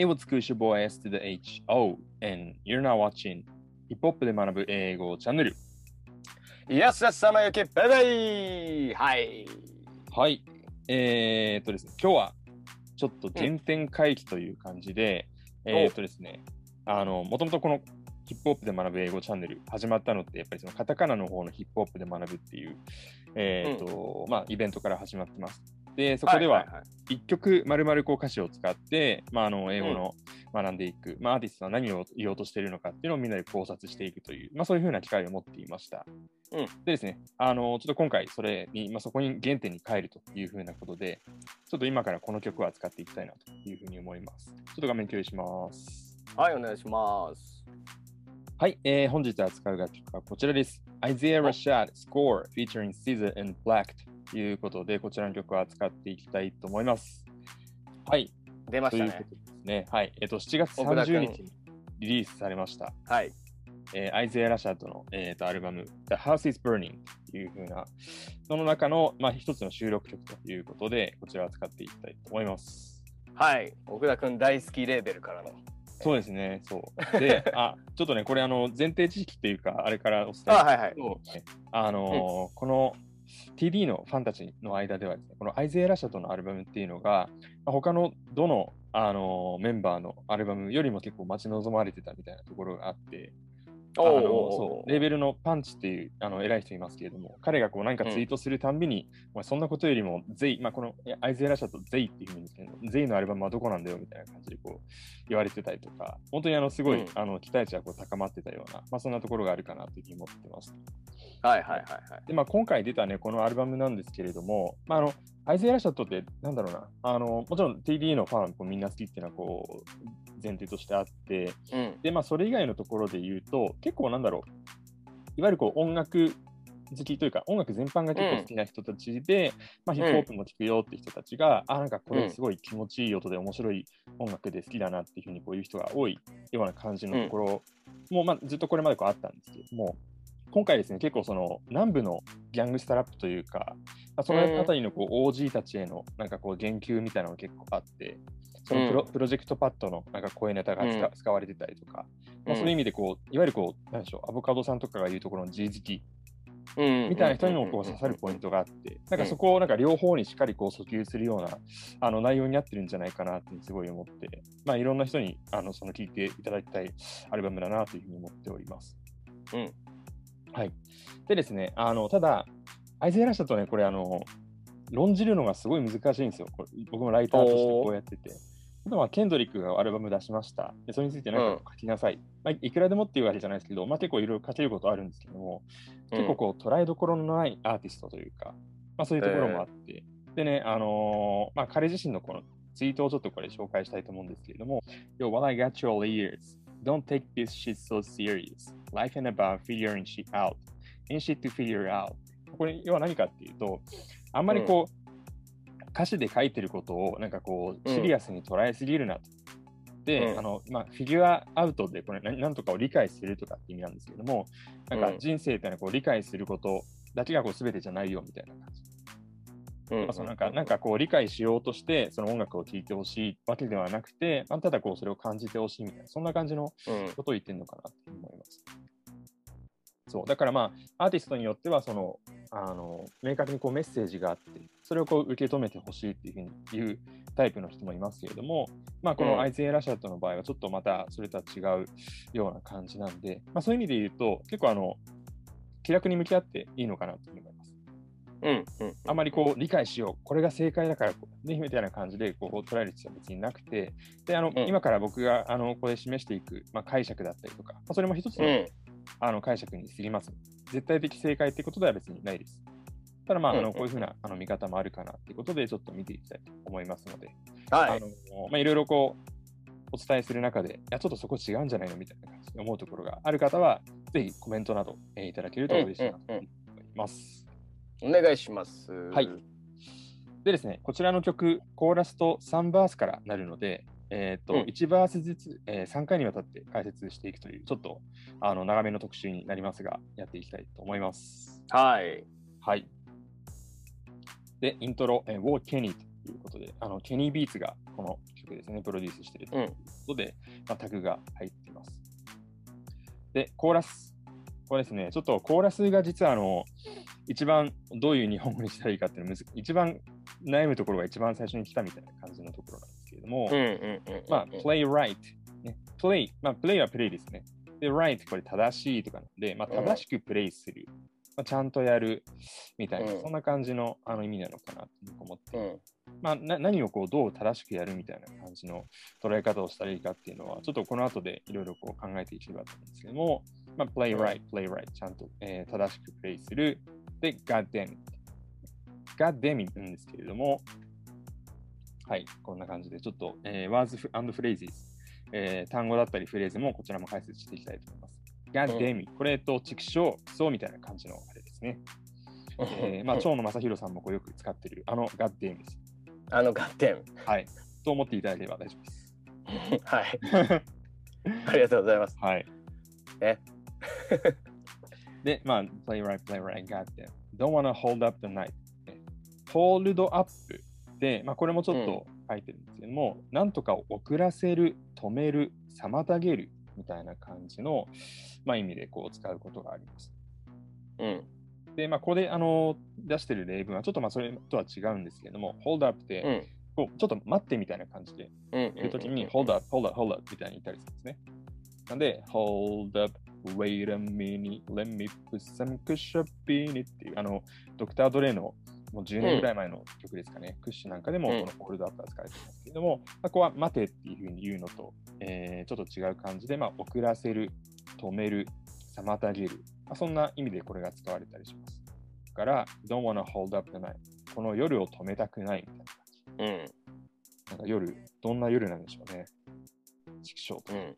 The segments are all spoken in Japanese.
It was Kush Boy S to the H O and you're now watching ヒップホップで学ぶ英語チャンネル。イエスエス様ゆきベベイはい。はい。えー、っとですね、今日はちょっと原点回帰という感じで、えー、っとですね、あの、もともとこのヒップホップで学ぶ英語チャンネル始まったのって、やっぱりそのカタカナの方のヒップホップで学ぶっていう、えー、っと、まあ、イベントから始まってます。で、そこでは、いい一曲丸々こう歌詞を使って、まあ、あの英語の学んでいく、まあ、アーティストは何を言おうとしているのかっていうのをみんなで考察していくという、まあ、そういうふうな機会を持っていました。うんでですね、あのちょっと今回それに、まあ、そこに原点に帰るというふうなことで、ちょっと今からこの曲を扱っていきたいなというふうに思います。ちょっと画面共有します。はい、お願いします。はい、えー本日扱う楽曲はこちらです。Isaiah Rashad Score featuring Caesar and Black ということで、こちらの曲を扱っていきたいと思います。はい、出ましたねということ。ですね。はい。えっ、と、7月奥田君30日にリリースされました。はい。えーアイゼア・ラシャッドの、えーとアルバム The House is Burning というふうな、その中の、まあ、一つの収録曲ということで、こちらを使っていきたいと思います。はい。奥田くん大好きレーベルからの。そうですね、そう。で、あ、ちょっとね、これ、あの、前提知識っていうか、あれからお伝えあ、はいはい。と、あのーこの TD のファンたちの間ではね、このアイゼー・ラ社とのアルバムっていうのが、他のどの、あのメンバーのアルバムよりも結構待ち望まれてたみたいなところがあって、あのそうレーベルのパンチっていうあの偉い人いますけれども、彼がこう何かツイートするたんびに、お前そんなことよりも、ゼイ、まあ、このアイゼア・ラシャとゼイっていうふうに言うんですけど、ゼイのアルバムはどこなんだよみたいな感じでこう言われてたりとか、本当にあのすごい、うんあの期待値がこう高まってたような、まあ、そんなところがあるかなというふうに思ってます。はいはいはいはい。で、まあ、今回出たね、このアルバムなんですけれども、まあ、あの、アイゼア・ラシャットって、なんだろうな、あの、もちろん TD のファン、こうみんな好きっていうのは、こう、前提としてあって、うん。で、まあ、それ以外のところで言うと、結構なんだろう、いわゆるこう、音楽好きというか、音楽全般が結構好きな人たちで、まあ、ヒップホップも聴くよって人たちが、あ、なんかこれすごい気持ちいい音で面白い音楽で好きだなっていうふうにこういう人が多いような感じのところも、まあ、ずっとこれまでこうあったんですけども、今回ですね、結構その南部のギャングスタラップというか、まあ、そのあたりのこう OG たちへのなんかこう言及みたいなのが結構あって、そのプロ,、うんプロジェクトパッドのなんか声ネタが使,、うん使われてたりとか、まあ、そういう意味でこう、いわゆるこう、なんでしょう、アボカドさんとかが言うところの G 好きうん。みたいな人にもこう刺さるポイントがあって、なんかそこをなんか両方にしっかりこう訴求するようなあの内容になってるんじゃないかなってすごい思って、まあいろんな人にあのその聞いていただきたいアルバムだなというふうに思っております。うん。はい。でですね、あの、ただ、アイゼア・ラシャとね、これあの、論じるのがすごい難しいんですよ。これ僕もライターとしてこうやってて。あとはケンドリックがアルバム出しました。でそれについてなんか書きなさい。まあ、いくらでもっていうわけじゃないですけど、まあ、結構いろいろ書けることあるんですけども、結構こう捉えどころのないアーティストというか、まあ、そういうところもあって、でね、あのーまあ、彼自身のこのツイートをちょっとこれ紹介したいと思うんですけれども、Yo, while I got your ears, don't take this shit so serious. Life ain't about figuring shit out. Ain't shit to figure out. これ、要は何かっていうと、あんまりこう、歌詞で書いてることをなんかこう、うんシリアスに捉えすぎるなと。で、うんあの、まあ、フィギュアアウトでこれななんとかを理解するとかって意味なんですけども、なんかうん人生っていうのはこう理解することだけがこう全てじゃないよみたいな感じ。うん。まあ、そのなんかなんかこう理解しようとしてその音楽を聴いてほしいわけではなくて、まあ、ただこうそれを感じてほしいみたいな、そんな感じのうん。ことを言ってるのかなって思います。そう、だからまあ、アーティストによっては、その、あの、明確にこうメッセージがあって、それをこう受け止めてほしいっていうふうに言うタイプの人もいますけれども、まあ、こうんのアイゼン・ラシャットの場合は、ちょっとまたそれとは違うような感じなんで、まあ、そういう意味で言うと、結構あの、気楽に向き合っていいのかなと思います。うん。うん。あまりこう理解しよう、これが正解だから、ね、みたいな感じでこう捉える必要は別になくて、であのうん今から僕があのこれ示していく、まあ、解釈だったりとか、まあ、それも一つの,、うん。あの解釈に過ぎます。絶対的正解ってことでは別にないです。ただまあ、あのこういうふうなあの見方もあるかなっていうことで、ちょっと見ていきたいと思いますので、はいあ。のまあ、いろいろこうお伝えする中で、いや、ちょっとそこ違うんじゃないのみたいな感じで思うところがある方は、ぜひコメントなど、えーいただけると嬉しいなと思います。お願いします。はいでですね、こちらの曲、コーラスと3バースからなるので、えーとうん1バースずつ、え3回にわたって解説していくという、ちょっとあの長めの特集になりますが、やっていきたいと思います。はい。はい。で、イントロ、えー、War Kenny ということで、あのケニー・ビーツがこの曲曲ですね、プロデュースしてるということで、まあ、タグが入っています。で、コーラス。これですね、ちょっとコーラスが実はあの、一番どういう日本語にしたらいいかっていうのは、一番悩むところが一番最初に来たみたいな感じのところなんですけれども、まあ、play right、ね。play、まあ、play はプレイですね。で、right これ正しいとかなんで、まあ、正しくプレイする。まあ、ちゃんとやるみたいな、そんな感じのあの意味なのかなと思って、まあ、な何をこうどう正しくやるみたいな感じの捉え方をしたらいいかっていうのは、ちょっとこの後でいろいろこう考えていければと思うんですけども、まあ、play right, play right、ちゃんと、えー、正しくプレイする。で、goddamn。goddamn なんですけれども、はい、こんな感じで、ちょっと、えー、words and phrases、えー、単語だったりフレーズもこちらも解説していきたいと思います。goddamn、これと畜生、クソみたいな感じのあれですね。えー、まあ、蝶野正弘さんもこうよく使ってる、あの goddamn です。あの goddamn。はい。と思っていただければ大丈夫です。はい。ありがとうございます。はい。え？で、まあ、play right, play right, got them. Don't wanna hold up the night. hold up で、まあ、これもちょっと書いてるんですけども、うん、なんとか遅らせる、止める、妨げるみたいな感じの、まあ、意味でこう使うことがあります。うん。で、まあ、ここであの出してる例文は、ちょっとまあそれとは違うんですけども、hold up って、うん、こうちょっと待ってみたいな感じで言うときに、hold up, hold up, hold up みたいに言ったりするんですね。なんで、hold up, wait a minute, let me put some cushion in it っていう、あの、ドクター・ドレイのもう10年ぐらい前の曲ですかね、うん、クッシュなんかでもこのホールドアップは使われてますけれども、うん、まあ、ここは待てっていうふうに言うのと、えー、ちょっと違う感じで、まあ、遅らせる、止める、妨げる、まあ、そんな意味でこれが使われたりします。だから、don't wanna hold up the night この夜を止めたくないみたいな感じ。うん。なんか夜、どんな夜なんでしょうね。畜生と、うんはい。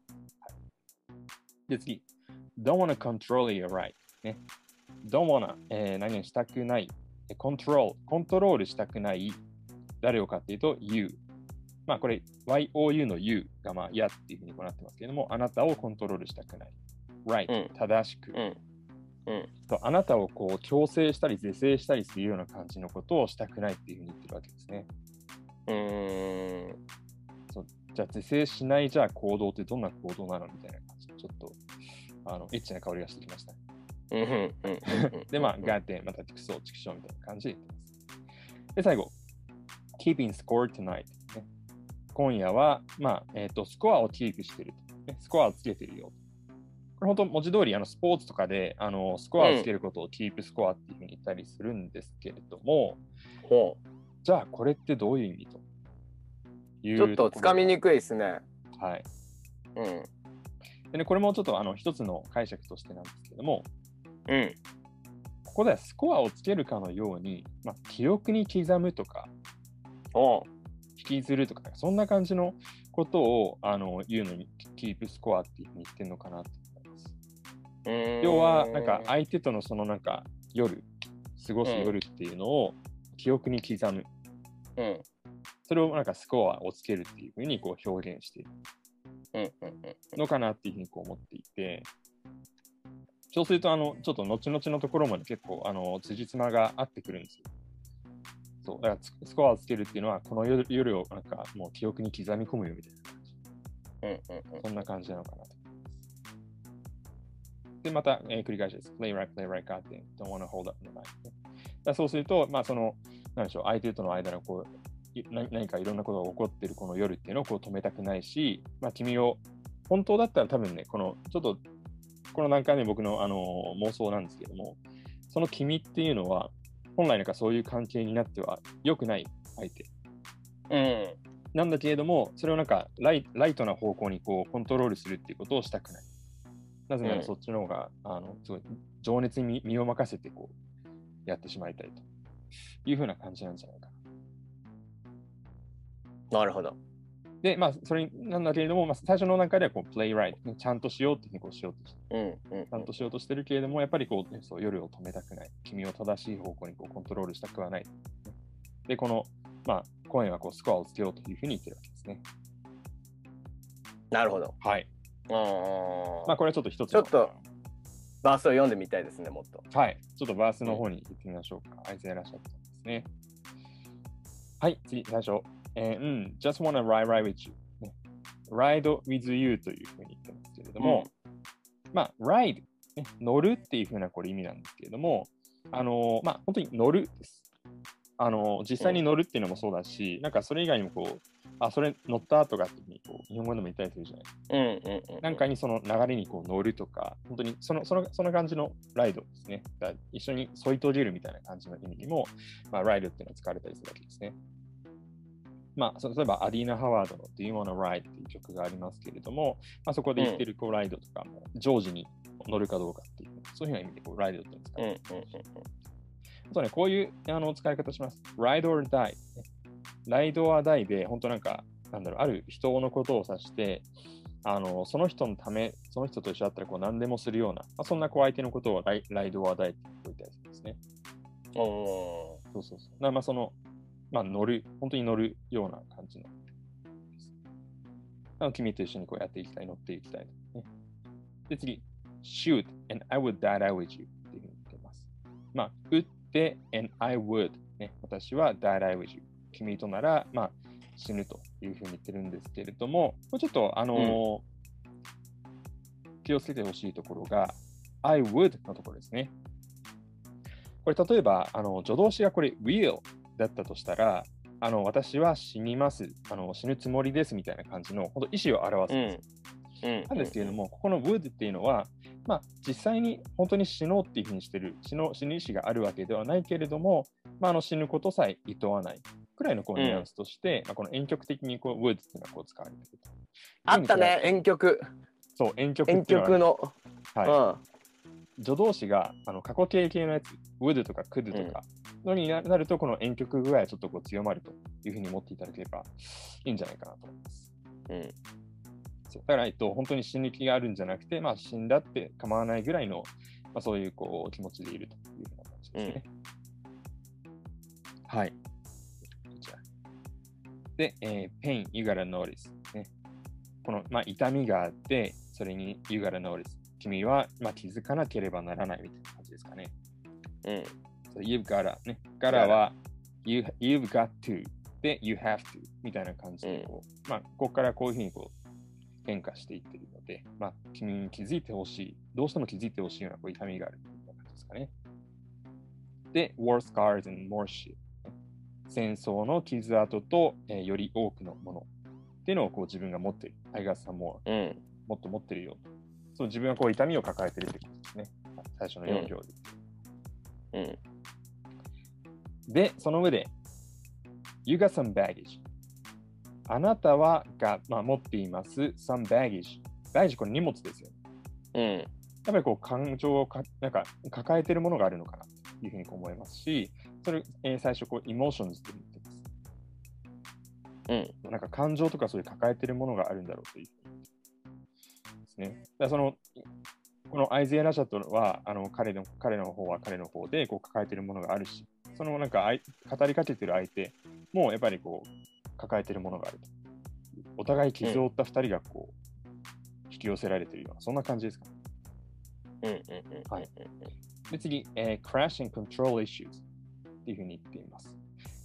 で、次。don't wanna control your right ね。don't wanna、えー、何々したくない。コントロール、コントロールしたくない誰をかっていうと you。まあこれ YOU の you がまあやっていうふうにこうなってますけれども、あなたをコントロールしたくない。right、うん、正しく。うんうん、とあなたをこう強制したり是正したりするような感じのことをしたくないっていうふうに言ってるわけですね。うんそうじゃあ是正しないじゃあ行動ってどんな行動なの？みたいな感じでちょっとあのエッチな香りがしてきました。で、まあ、ガーテン、またクソ、チクショーみたいな感じで言ってます。で、最後、keeping score tonight、ね。今夜は、まあ、えっ、ー、と、スコアをキープしてる、ね。スコアをつけてるよ。これ本当文字通りあのスポーツとかであのスコアをつけることをキープスコアっていうふうに言ったりするんですけれども、うん、じゃあこれってどういう意味というちょっとつかみにくいですね。はい。うん。でね、これもちょっとあの一つの解釈としてなんですけども、うん。ここではスコアをつけるかのように、まあ、記憶に刻むとか、お引きずるとか、そんな感じのことをあの言うのに、キープスコアっていうふうに言ってるのかなと思います。要は、なんか相手とのそのなんか夜、過ごす夜っていうのを記憶に刻む。うん、それをなんかスコアをつけるっていうふうにこう表現しているのかなっていうふうにこう思っていて、そうすると、あの、ちょっと後々のところまで結構、あの、辻褄が合ってくるんですよ。そう、だからスコアをつけるっていうのは、この夜夜をなんかもう記憶に刻み込むよみたいな感じ。うんうんうん、そんな感じなのかなと。で、また、えー、繰り返しです。play right, play right, got t don't wanna hold up the mic、だそうすると、まあ、その、なんでしょう、相手との間のこう、何かいろんなことが起こっているこの夜っていうのをこう止めたくないし、まあ、君を、本当だったら多分ね、このちょっとこの段階で僕の、あの妄想なんですけども、その君っていうのは、本来なんかそういう関係になっては良くない相手。うん。なんだけれども、それをなんかライライトな方向にこうコントロールするっていうことをしたくない。なぜならそっちの方が、うん、あのすごい情熱に身を任せてこうやってしまいたいというふうな感じなんじゃないかな。なるほど。で、まあ、それなんだけれども、まあ、最初の段階ではこう、プレイライト、ちゃんとしようっていうふうにこうしようとして、うんうん、ちゃんとしようとしてるけれども、やっぱりこう、ね、そう夜を止めたくない、君を正しい方向にこうコントロールしたくはない。で、この、まあ、今夜はこうスコアをつけようというふうに言ってるわけですね。なるほど。はい。まあ、これはちょっと一つ。ちょっと、バースを読んでみたいですね、もっと。はい。ちょっとバースの方に行ってみましょうか。アイゼラシャットですね。はい、次、最初。えーうん、just wanna ride, ride with you、ね。ride with you というふうに言ってますけれども、うん、まあ、ride、ね、乗るっていうふうなこれ意味なんですけれども、あのー、まあ、本当に乗るです。あのー、実際に乗るっていうのもそうだし、うん、なんかそれ以外にもこう、あ、それ乗ったとかってこう日本語でも言ったりするじゃないうんうんうん、なんかにその流れにこう乗るとか、本当にそのそのその感じのライドですね。だ一緒に添い遂げるみたいな感じの意味にも、まあ、ライドっていうのは使われたりするわけですね。まあ、例えばアディーナ・ハワードの Do You Wanna Ride っていう曲がありますけれども、まあ、そこで言ってるこうライドとかも、常時に乗るかどうかっていう、そういうふうな意味でこうライドっていうのを使われてます。あとね、こういうあの使い方します。Ride or Die。ライド or die で、本当なんか、なんだろう、ある人のことを指して、あのその人のため、その人と一緒だったらこう何でもするような、まあ、そんなこう相手のことをライライドアダイって言ったりするんですね。おそうそうそう。だまあその、まあ乗る、本当に乗るような感じの。あの君と一緒にこうやっていきたい、乗っていきたい、ね。で、次、shoot and I would die out with you っていうふうに言ってます。まあ、撃って and I would、ね、私は die out with you。君となら、まあ、死ぬというふうに言ってるんですけれども、これちょっと、あのーうん、気をつけてほしいところが、I would のところですね。これ例えば、あの助動詞がこれ will だったとしたら、あの私は死にますあの、死ぬつもりですみたいな感じの本当意思を表すんです。うん、なんですけれども、ここの would っていうのは、まあ、実際に本当に死のうっていうふうにしてる死の死ぬ意思があるわけではないけれども、まあ、あの死ぬことさえ厭わないくらいのこうニュアンスとして、うん、まあ、この遠曲的にこう would っていうのはこう使われていると。あったね、遠曲。そう、遠曲の。はい。助動詞があの過去形系のやつ、would とか could とかのになると、この遠曲具合はちょっとこう強まるというふうに思っていただければいいんじゃないかなと思います。うん。そうだから、えっと、本当に死ぬ気があるんじゃなくて、まあ、死んだって構わないぐらいの、まあ、そういうこう気持ちでいるというふうな感じですね。うん、はい。で、えー、pain, you gotta notice、ね。この、まあ、痛みがあって、それに you gotta notice。君は、まあ、気づかなければならないみたいな感じですかね。うん。You've gotta ね。gotta は you, you've got to で you have to みたいな感じでこう、うん、まあ、ここからこういうふうにこう変化していってるので、まあ、君に気づいてほしい、どうしても気づいてほしいようなこう痛みがあるみたいな感じですかね。で、war scars and more shit。戦争の傷跡と、えー、より多くのものっていうのをこう自分が持っている。I got some more、うん、もっと持ってるよ。そう自分はこう痛みを抱えてるってことですね。最初の4行で。うん。で、その上で、You got some baggage. あなたはが、まあ、持っています some baggage。大事これ荷物ですよ、うん。やっぱりこう感情をかなんか抱えてるものがあるのかなというふうに思いますし、それ、えー、最初こう、 emotions って言ってます。うん。なんか感情とかそういう抱えてるものがあるんだろうというですね。だそのこのアイゼア・ラシャッドはあの彼の彼の方は彼の方でこう抱えてるものがあるし、そのなんか語りかけてる相手もやっぱりこう抱えてるものがあると。お互い傷を負った2人がこう、引き寄せられてるような、そんな感じですか、ね。うんうんうん。はい。で次、えー、crash and control issues。っていうふうに言っています。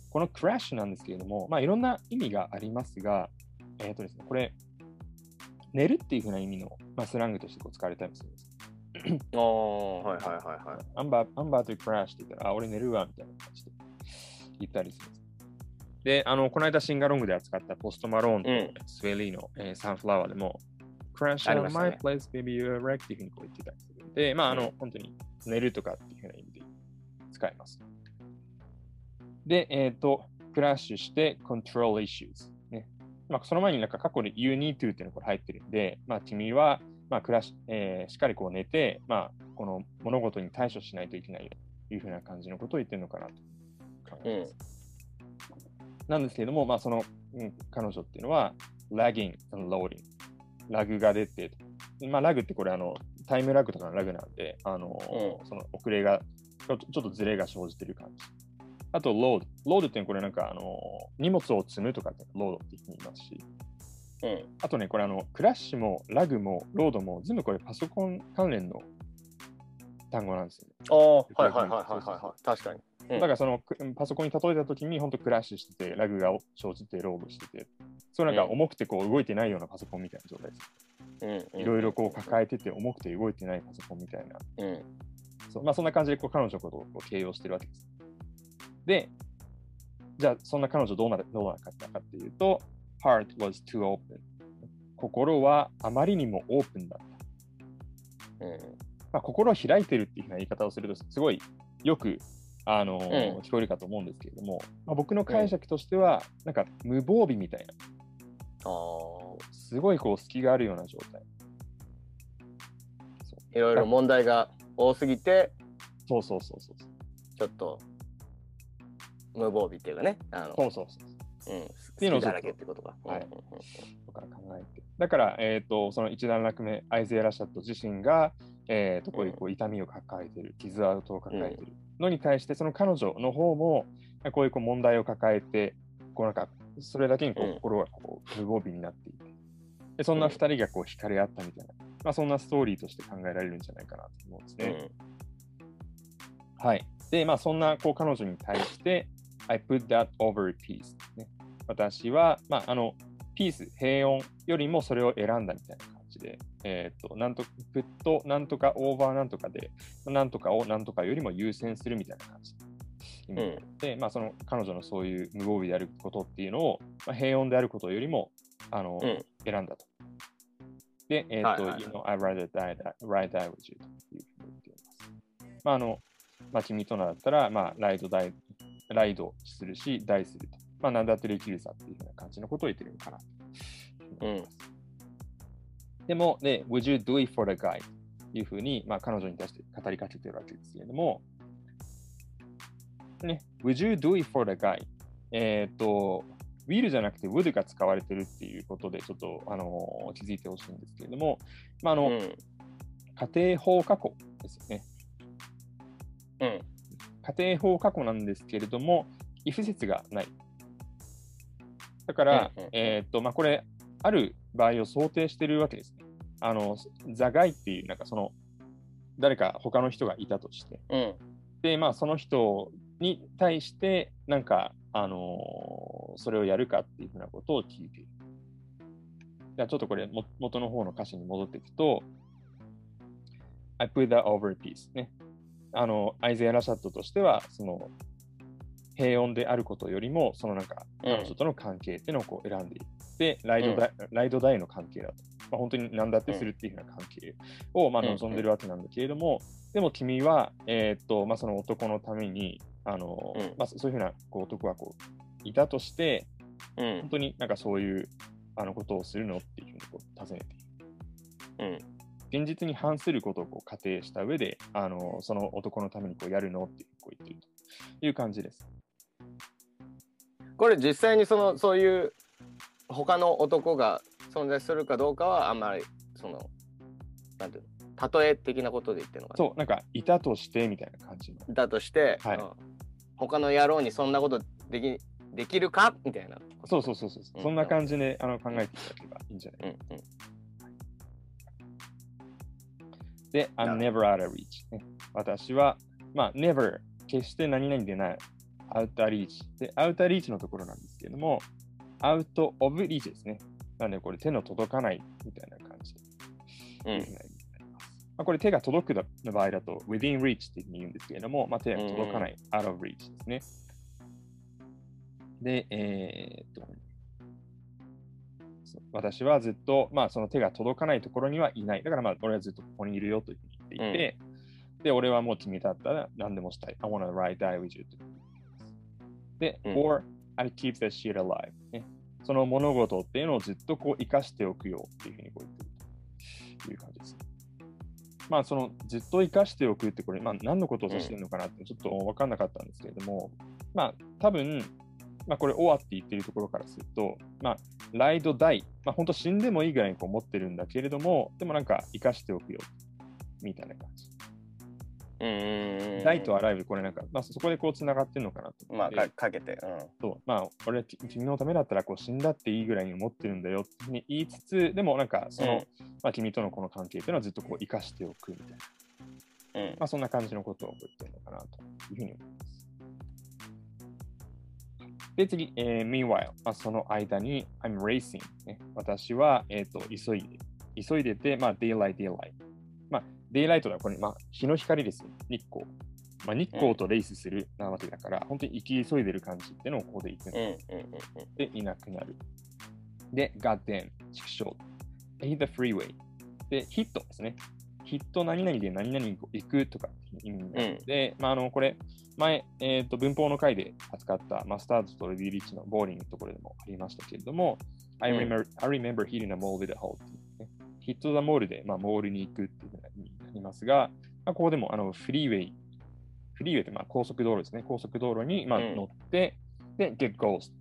このクラッシュなんですけれども、まあ、いろんな意味がありますが、えっ、ー、とですね、これ、寝るっていうふうな意味の、まあ、スラングとしてこう使われたりするんです。ああ、はいはいはいはい。アンバー、アンバーとクラッシュって言ったら、あ、俺寝るわ、みたいな感じで言ったりするんです。で、あの、この間シンガロングで扱ったポストマローンとスウェリーの、うん、えー、サンフラワーでも、クラッシュ on my place, baby, you're wreck っていうふうにこう言ってたりするんで、まあ、あの、本当に寝るとかっていうふうな意味で使います。で、えっ、ー、と、クラッシュして control issues。ねまあ、その前になんか過去に you need to っていうのが入ってるんで、まあ、君は、まあクラッシュえー、しっかりこう寝て、まあ、この物事に対処しないといけないよというふうな感じのことを言ってるのかなと考えます。うん、なんですけれども、まあ、その、うん、彼女っていうのは、lagging and loading。ラグが出て、まあ、ラグってこれあの、タイムラグとかのラグなんで、あの、うん、その遅れがちょっとずれが生じてる感じ。あと、ロード。ロードってこれなんか、あの、荷物を積むとかってロードって言いますし、うん、あとね、これあの、クラッシュもラグもロードも全部これパソコン関連の単語なんですよね。ああ、はいはいはいはいはい、確かに。うんだからそのくパソコンに例えたときに本当クラッシュしてて、ラグが生じてロードしてて、そうなんかうん重くてこう動いてないようなパソコンみたいな状態です。うん。いろいろこう抱えてて重くて動いてないパソコンみたいな。うん。そうまあそんな感じでこう彼女のことをこう形容してるわけです。で、じゃあそんな彼女どうなるどうなかったかっていうと、heart was too open。心はあまりにもオープンだった。うん。まあ、心を開いてるっていうふうな言い方をすると、すごいよく、あのーうん聞こえるかと思うんですけれども、まあ、僕の解釈としては、なんか無防備みたいな、ああ。すごいこう隙があるような状態。いろいろ問題が多すぎて、そうそうそうそう。ちょっと無防備っていうかね。あのそうそうそう。うん。ていうのをだらけってことか。はい考えて。だから、えっ、と、その一段落目、アイゼー・ラシャット自身が、えー、とこういうこう痛みを抱えてる、傷跡を抱えてるのに対して、その彼女の方も、こういうこう問題を抱えて、こうなんか、それだけにこう心がこう無防備になっていて、でそんな二人がこう惹かれ合ったみたいな、まあ、そんなストーリーとして考えられるんじゃないかなと思うんですね。うんはい。で、まあ、そんなこう彼女に対して、I put that over peace、ね。私は、まあ、あの、ピース、平穏よりもそれを選んだみたいな感じで、えっ、と、なんと、プット、なんとか、オーバーなんとかで、なんとかをなんとかよりも優先するみたいな感じ。意味があって、まあ、その彼女のそういう無防備であることっていうのを、まあ、平穏であることよりも、あの、うん選んだと。で、えっ、と、はいはいはい you know, I rather die, die, rather die with you というふうに言っています。まあ、あの、まあ、君となったら、まあ、ライド、ダイ、ライドするし、ダイすると。まあ、何だってできるさっていうふうな感じのことを言ってるのかなと思います。でも、ね、Would you do it for the guy? というふうに、まあ、彼女に対して語りかけてるわけですけれども、ね、Would you do it for the guy? えっ、と、will じゃなくて would が使われてるっていうことで、ちょっと、あの気づいてほしいんですけれども、まあ、あの、うん。家庭法過去ですよね。うん。家庭法過去なんですけれども、if 説がない。だから、うんうんえーっと、まあ、これ、ある場合を想定してるわけですね。あの、ザガイっていう、なんかその、誰か他の人がいたとして、うん。で、まあ、その人に対して、なんか、あのーそれをやるかっていうふうなことを聞いている。じゃあ、ちょっとこれ、も元の方の歌詞に戻っていくと、I put that over a piece ね。あの、アイゼア・ラシャットとしては、その、平穏であることよりも、そのなんか、うん彼女との関係っていうのをこう選んでいる。で、ライドダイ、ライドダイの関係だと。まあ、本当に何だってするっていうふうな関係を、まあ、うん望んでるわけなんだけれども、でも君は、えーっと、まあ、その男のために、あの、うんまあ、そういうふうなこう男がこう、いたとして、うん本。当になんかそういうあのことをするのっていうふうにこう尋ねている。うん。現実に反することをこう仮定した上で、あのその男のためにこうやるのってこう言っているという感じです。これ実際にそのそういう他の男が存在するかどうかはあんまりそのなんていうの例え的なことで言ってるのかな。そう、なんかいたとしてみたいな感じの。だとして、はい。うん。他の野郎にそんなことできできるか？みたいなそうそうそうそう、う。ん。そんな感じであの考えていただければいいんじゃない？かうんうん。で、な I'm る never out of reach、ね。私は、まあ、never、決して何々でない、out of reach。で、out of reach のところなんですけれども、out of reach ですね。なんで、これ手の届かないみたいな感じで。うんまあ、これ手が届くの場合だと within reach って言うんですけれども、まあ、手が届かない、out of reach ですね。で、えーっと、私はずっと、まあ、その手が届かないところにはいない。だから、まあ、俺はずっとここにいるよと言っていて、で、俺はもう決めたったら何でもしたい。I wanna ride die with you とで、うん or I'll keep that shit alive、ね。その物事っていうのをずっとこう生かしておくよっていうふうにこう言ってるという感じです。まあ、そのずっと生かしておくってこれ、まあ、何のことを指してるのかなってちょっと分かんなかったんですけれども、まあ、多分、まあ、これ、オアって言ってるところからすると、まあ、ライドダイ、まあ、本当死んでもいいぐらいにこう持ってるんだけれども、でもなんか生かしておくよ、みたいな感じ。うんうんうんダイとアライブ、これなんか、まあ、そこでこう繋がってるのかなと思まあ。かかけて、そうまあ、俺君のためだったらこう死んだっていいぐらいに思ってるんだよって言いつつ、でもなんかその、うんまあ、君とのこの関係っていうのはずっとこう生かしておくみたいな、うんうんまあ、そんな感じのことを言ってるのかなというふうに思います。で、次、えー meanwhile、まあ、その間に、I'm racing、ね。私は、えっ、と、急いで、急いでて、まあ、daylight, daylight。まあ、daylight はこれ、まあ、日の光ですよ。日光。まあ、日光とレースするなわけだから、本当に生き急いでる感じっていうのをここでいくうんうんうんうん。で、いなくなる。で、God damn、畜生。hit the freeway。で、ヒットですね。ヒット何々で何々に行くとかって意味になるので、まあ、あの、これ、前、えっ、と、文法の回で扱ったマスタードとレディリッチのボーリングのところでもありましたけれども、I うん remember,、I remember hitting a mall with a hole。ヒット・ザ・モールで、まあ、モールに行くってますが、まあ、ここでも、あの、フリーウェイ、フリーウェイって、まあ、高速道路ですね。高速道路に、まあ、うん乗って、で、get ghost。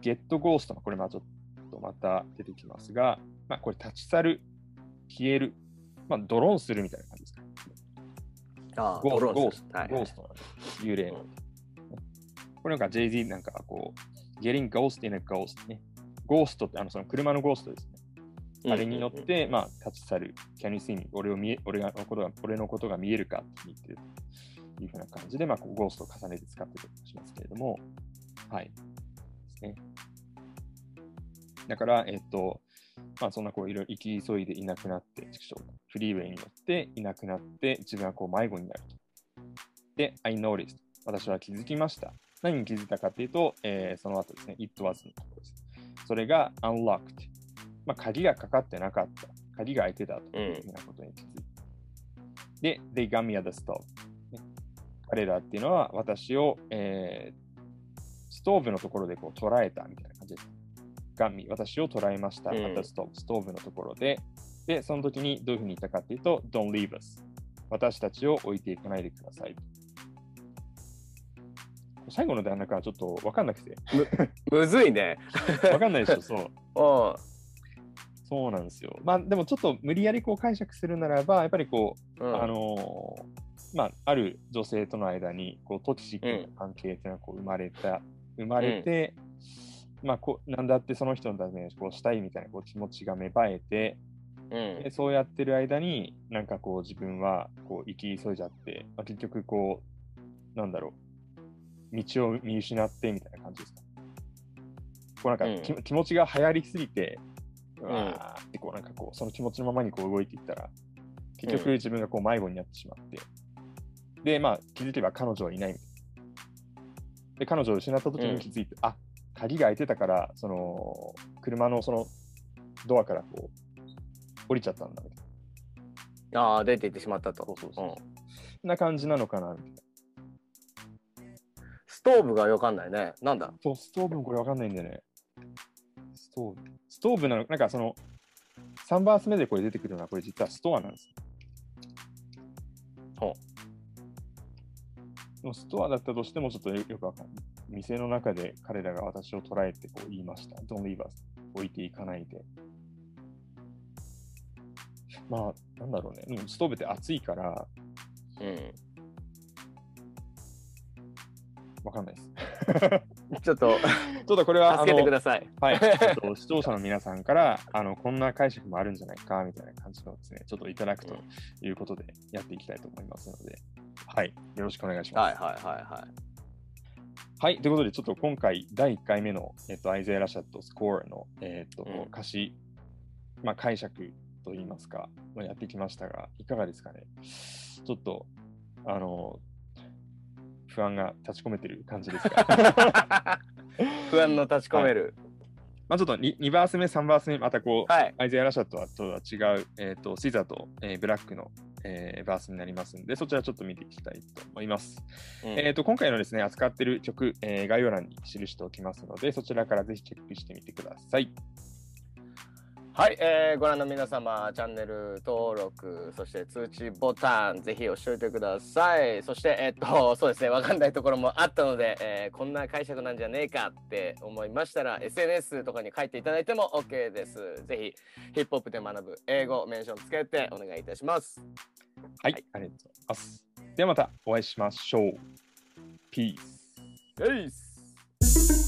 get ghost はこれ、まあ、ちょっとまた出てきますが、まあ、これ、立ち去る、消える、まあ、ドローンするみたいな感じですか。ああ、ゴースト、ゴースト幽霊の。これなんか Jay-Z なんかこう、getting ghost in a ghost ね。ゴーストってあのその車のゴーストですね。あれに乗っ、て、まあ、立ち去る。Can you see me? 俺を見え俺がのことが俺のことが見えるかって言ってるというふうな感じで、まあ、こうゴーストを重ねて使ってたりしますけれども、はい。ですね。だから、えっと、まあ、そんなこういろいろ生き急いでいなくなって、フリーウェイに乗っていなくなって、自分はこう迷子になると。で、I noticed. 私は気づきました。何に気づいたかというと、えーその後ですね、it was のところです。それが unlocked。まあ、鍵がかかってなかった。鍵が開いてたというふうなことに気づいた。で、they got me at the stove、ね。彼らっていうのは私を、えーストーブのところでこう捉えたみたいな感じです。ガンミ、私を捉えました。うん at the stove ストーブのところで。で、その時にどういうふうに言ったかというと、don't leave us。私たちを置いていかないでください。最後の段落はちょっと分かんなくて。むずいね。分かんないでしょ、そう。おそうなんですよ。まあでもちょっと無理やりこう解釈するならば、やっぱりこう、うん、あのーまあ、ある女性との間にこうトキシックな関係っていうのがこう生まれた、生まれて、まあこう、なんだってその人のためにこうしたいみたいなこう気持ちが芽生えて、うんでそうやってる間に、なんかこう自分はこう生き急いじゃって、まあ、結局こう、なんだろう、道を見失ってみたいな感じですか？こうなんかき、うん気持ちが流行りすぎて、ううんわーってこうなんかこう、その気持ちのままにこう動いていったら、結局うん自分がこう迷子になってしまって、で、まあ気づけば彼女はいない。で、彼女を失った時に気づいて、あ鍵が開いてたから、その、車のそのドアからこう、降りちゃったんだみたいな。ああ、出て行ってしまったと。そうそうそううんそんな感じなのかなみたいな。ストーブがわかんないね。なんだ？そう、ストーブもこれわかんないんだよね。ストーブ。ストーブなの、なんかその、3バース目でこれ出てくるのは、これ実はストアなんです。ほでもストアだったとしてもちょっとよよくわかんない。店の中で彼らが私を捉えてこう言いました。Don't leave us. 置いていかないで。まあ、なんだろうね。うんストーブって暑いから、うん。わかんないです。ちょっと、ちょっとこれは、助けてください。はい、えっと視聴者の皆さんからあのこんな解釈もあるんじゃないかみたいな感じのですね、ちょっといただくということでやっていきたいと思いますので、はい、よろしくお願いします。はいはいはいはい。はい、ということで、ちょっと今回第1回目の、えっと、アイゼア・ラシャット・スコアの、えっとうん歌詞、まあ、解釈といいますか、まあ、やってきましたが、いかがですかね。ちょっと、あの、不安が立ち込めてる感じですか？不安の立ち込める。まあちょっと 2, 2バース目、3バース目、またこう、はい。アイゼア・ラシャットとは違う、えー、とシザと、えーブラックの、えーバースになりますので、そちらちょっと見ていきたいと思います。うんえー、と今回のですね、扱っている曲、えー概要欄に記しておきますので、そちらからぜひチェックしてみてください。はい、えーご覧の皆様、チャンネル登録、そして通知ボタン、ぜひ押しておいてください。そして、えっと、そうですね、わかんないところもあったので、えーこんな解釈なんじゃねえかって思いましたら、SNS とかに書いていただいても OK です。ぜひ、ヒップホップで学ぶ英語、メンションつけてお願いいたします。はい、はいありがとうございます。ではまたお会いしましょう。ピース。エイス